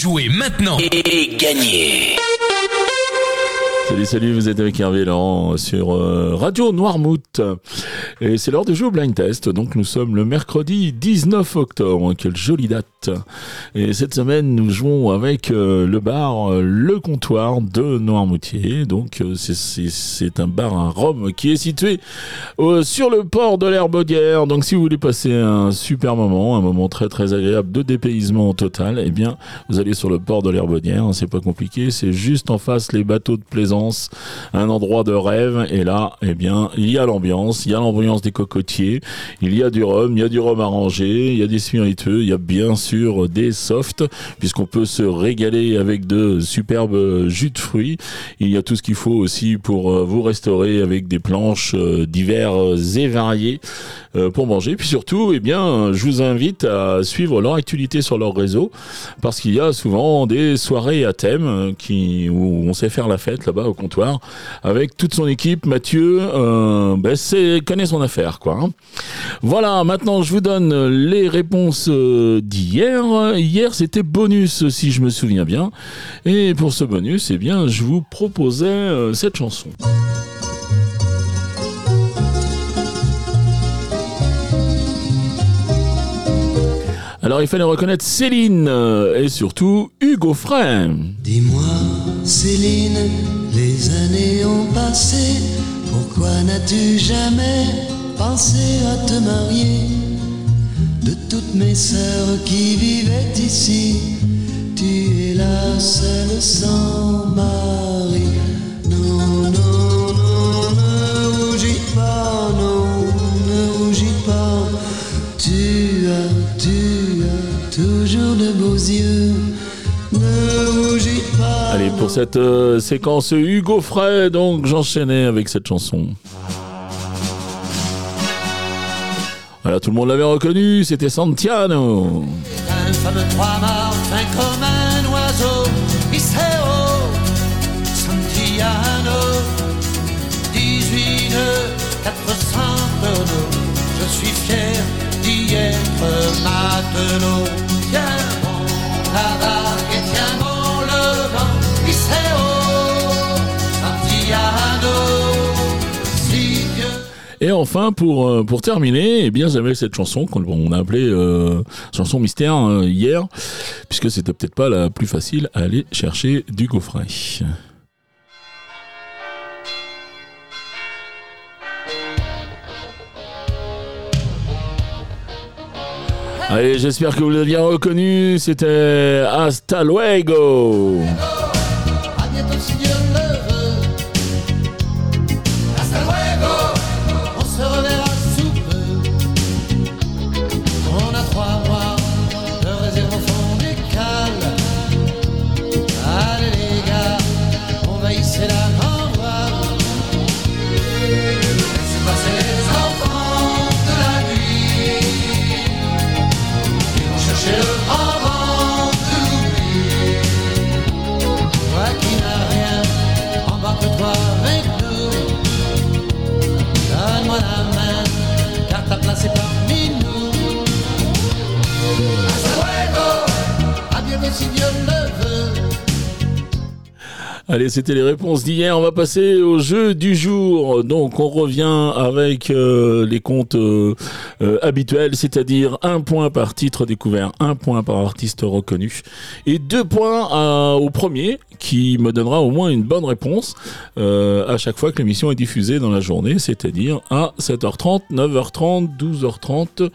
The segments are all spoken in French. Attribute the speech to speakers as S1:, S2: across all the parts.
S1: Jouez maintenant et gagnez
S2: Salut, salut, vous êtes avec Hervé Laurent sur euh, Radio Noirmouth. Et c'est l'heure de jouer au blind test. Donc nous sommes le mercredi 19 octobre. Quelle jolie date. Et cette semaine, nous jouons avec euh, le bar euh, Le Comptoir de Noirmoutier. Donc c'est un bar à Rome qui est situé sur le port de l'Herbaudière. Donc si vous voulez passer un super moment, un moment très très agréable de dépaysement total, eh bien vous allez sur le port de l'Herbaudière. C'est pas compliqué, c'est juste en face les bateaux de plaisance un endroit de rêve. Et là, eh bien, il y a l'ambiance, il y a l'ambiance des cocotiers, il y a du rhum, il y a du rhum arrangé, il y a des spiritueux, il y a bien sûr des softs, puisqu'on peut se régaler avec de superbes jus de fruits. Il y a tout ce qu'il faut aussi pour euh, vous restaurer avec des planches euh, diverses et variées euh, pour manger. Puis surtout, eh bien, je vous invite à suivre leur actualité sur leur réseau, parce qu'il y a souvent des soirées à thème qui, où on sait faire la fête là-bas au comptoir avec toute son équipe. Mathieu, ben, c'est connaît son affaire, quoi. Hein. Voilà. Maintenant, je vous donne les réponses d'hier. Hier, c'était bonus, si je me souviens bien. Et pour ce bonus, eh bien, je vous proposais euh, cette chanson. Alors il fallait reconnaître Céline et surtout Hugo Frey.
S3: Dis-moi Céline, les années ont passé, pourquoi n'as-tu jamais pensé à te marier? De toutes mes sœurs qui vivaient ici, tu es la seule sans mari. Non, non, non, ne rougis pas, non, ne rougis pas. Tu as, tu as toujours de beaux yeux.
S2: Allez, pour cette euh, séquence Hugo Frey, donc j'enchaînais avec cette chanson. Tout le monde l'avait reconnu, c'était Santiano.
S4: Un fameux trois morts, fin comme un oiseau, Iseo, Santiano, 18 400 tonneaux. Je suis fier d'y être matelot. Tiens bon, la Et
S2: enfin, pour, euh, pour terminer, eh bien, j'avais cette chanson qu'on a appelée euh, chanson mystère euh, hier, puisque c'était peut-être pas la plus facile à aller chercher du gaufret. Allez, j'espère que vous l'avez bien reconnu, c'était Hasta Luego.
S4: Allez,
S2: c'était les réponses d'hier. On va passer au jeu du jour. Donc, on revient avec euh, les comptes euh, euh, habituels, c'est-à-dire un point par titre découvert, un point par artiste reconnu, et deux points au premier qui me donnera au moins une bonne réponse à chaque fois que l'émission est diffusée dans la journée, c'est-à-dire à 7h30, 9h30, 12h30.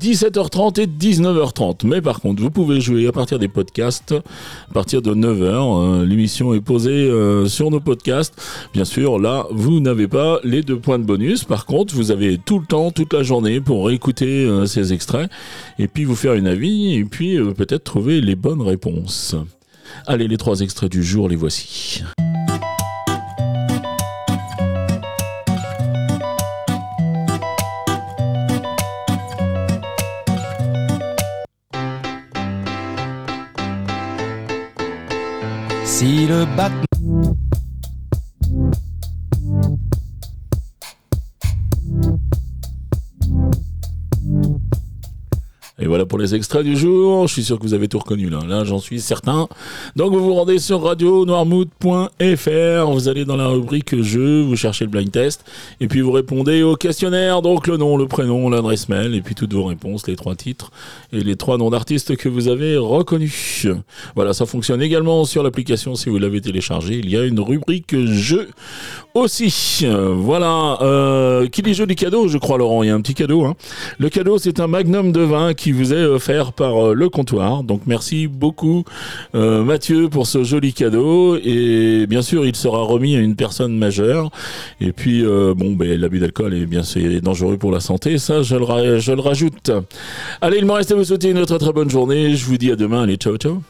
S2: 17h30 et 19h30. Mais par contre, vous pouvez jouer à partir des podcasts, à partir de 9h. Euh, L'émission est posée euh, sur nos podcasts. Bien sûr, là, vous n'avez pas les deux points de bonus. Par contre, vous avez tout le temps, toute la journée pour écouter euh, ces extraits et puis vous faire une avis et puis euh, peut-être trouver les bonnes réponses. Allez, les trois extraits du jour, les voici.
S5: Si le battement
S2: Et voilà pour les extraits du jour. Je suis sûr que vous avez tout reconnu là. Là, j'en suis certain. Donc, vous vous rendez sur radio-noirmouth.fr. Vous allez dans la rubrique jeu, vous cherchez le blind test et puis vous répondez au questionnaire. Donc, le nom, le prénom, l'adresse mail et puis toutes vos réponses, les trois titres et les trois noms d'artistes que vous avez reconnus. Voilà, ça fonctionne également sur l'application si vous l'avez téléchargé. Il y a une rubrique jeu aussi. Voilà. Euh, qui dit joli cadeau, je crois, Laurent. Il y a un petit cadeau. Hein. Le cadeau, c'est un magnum de vin qui vous est offert par euh, le comptoir. Donc, merci beaucoup, euh, Mathieu, pour ce joli cadeau. Et bien sûr, il sera remis à une personne majeure. Et puis, euh, bon, ben, l'abus d'alcool est bien c'est dangereux pour la santé. Ça, je le, rajoute. Allez, il me reste à vous souhaiter une très très bonne journée. Je vous dis à demain. Allez, ciao, ciao.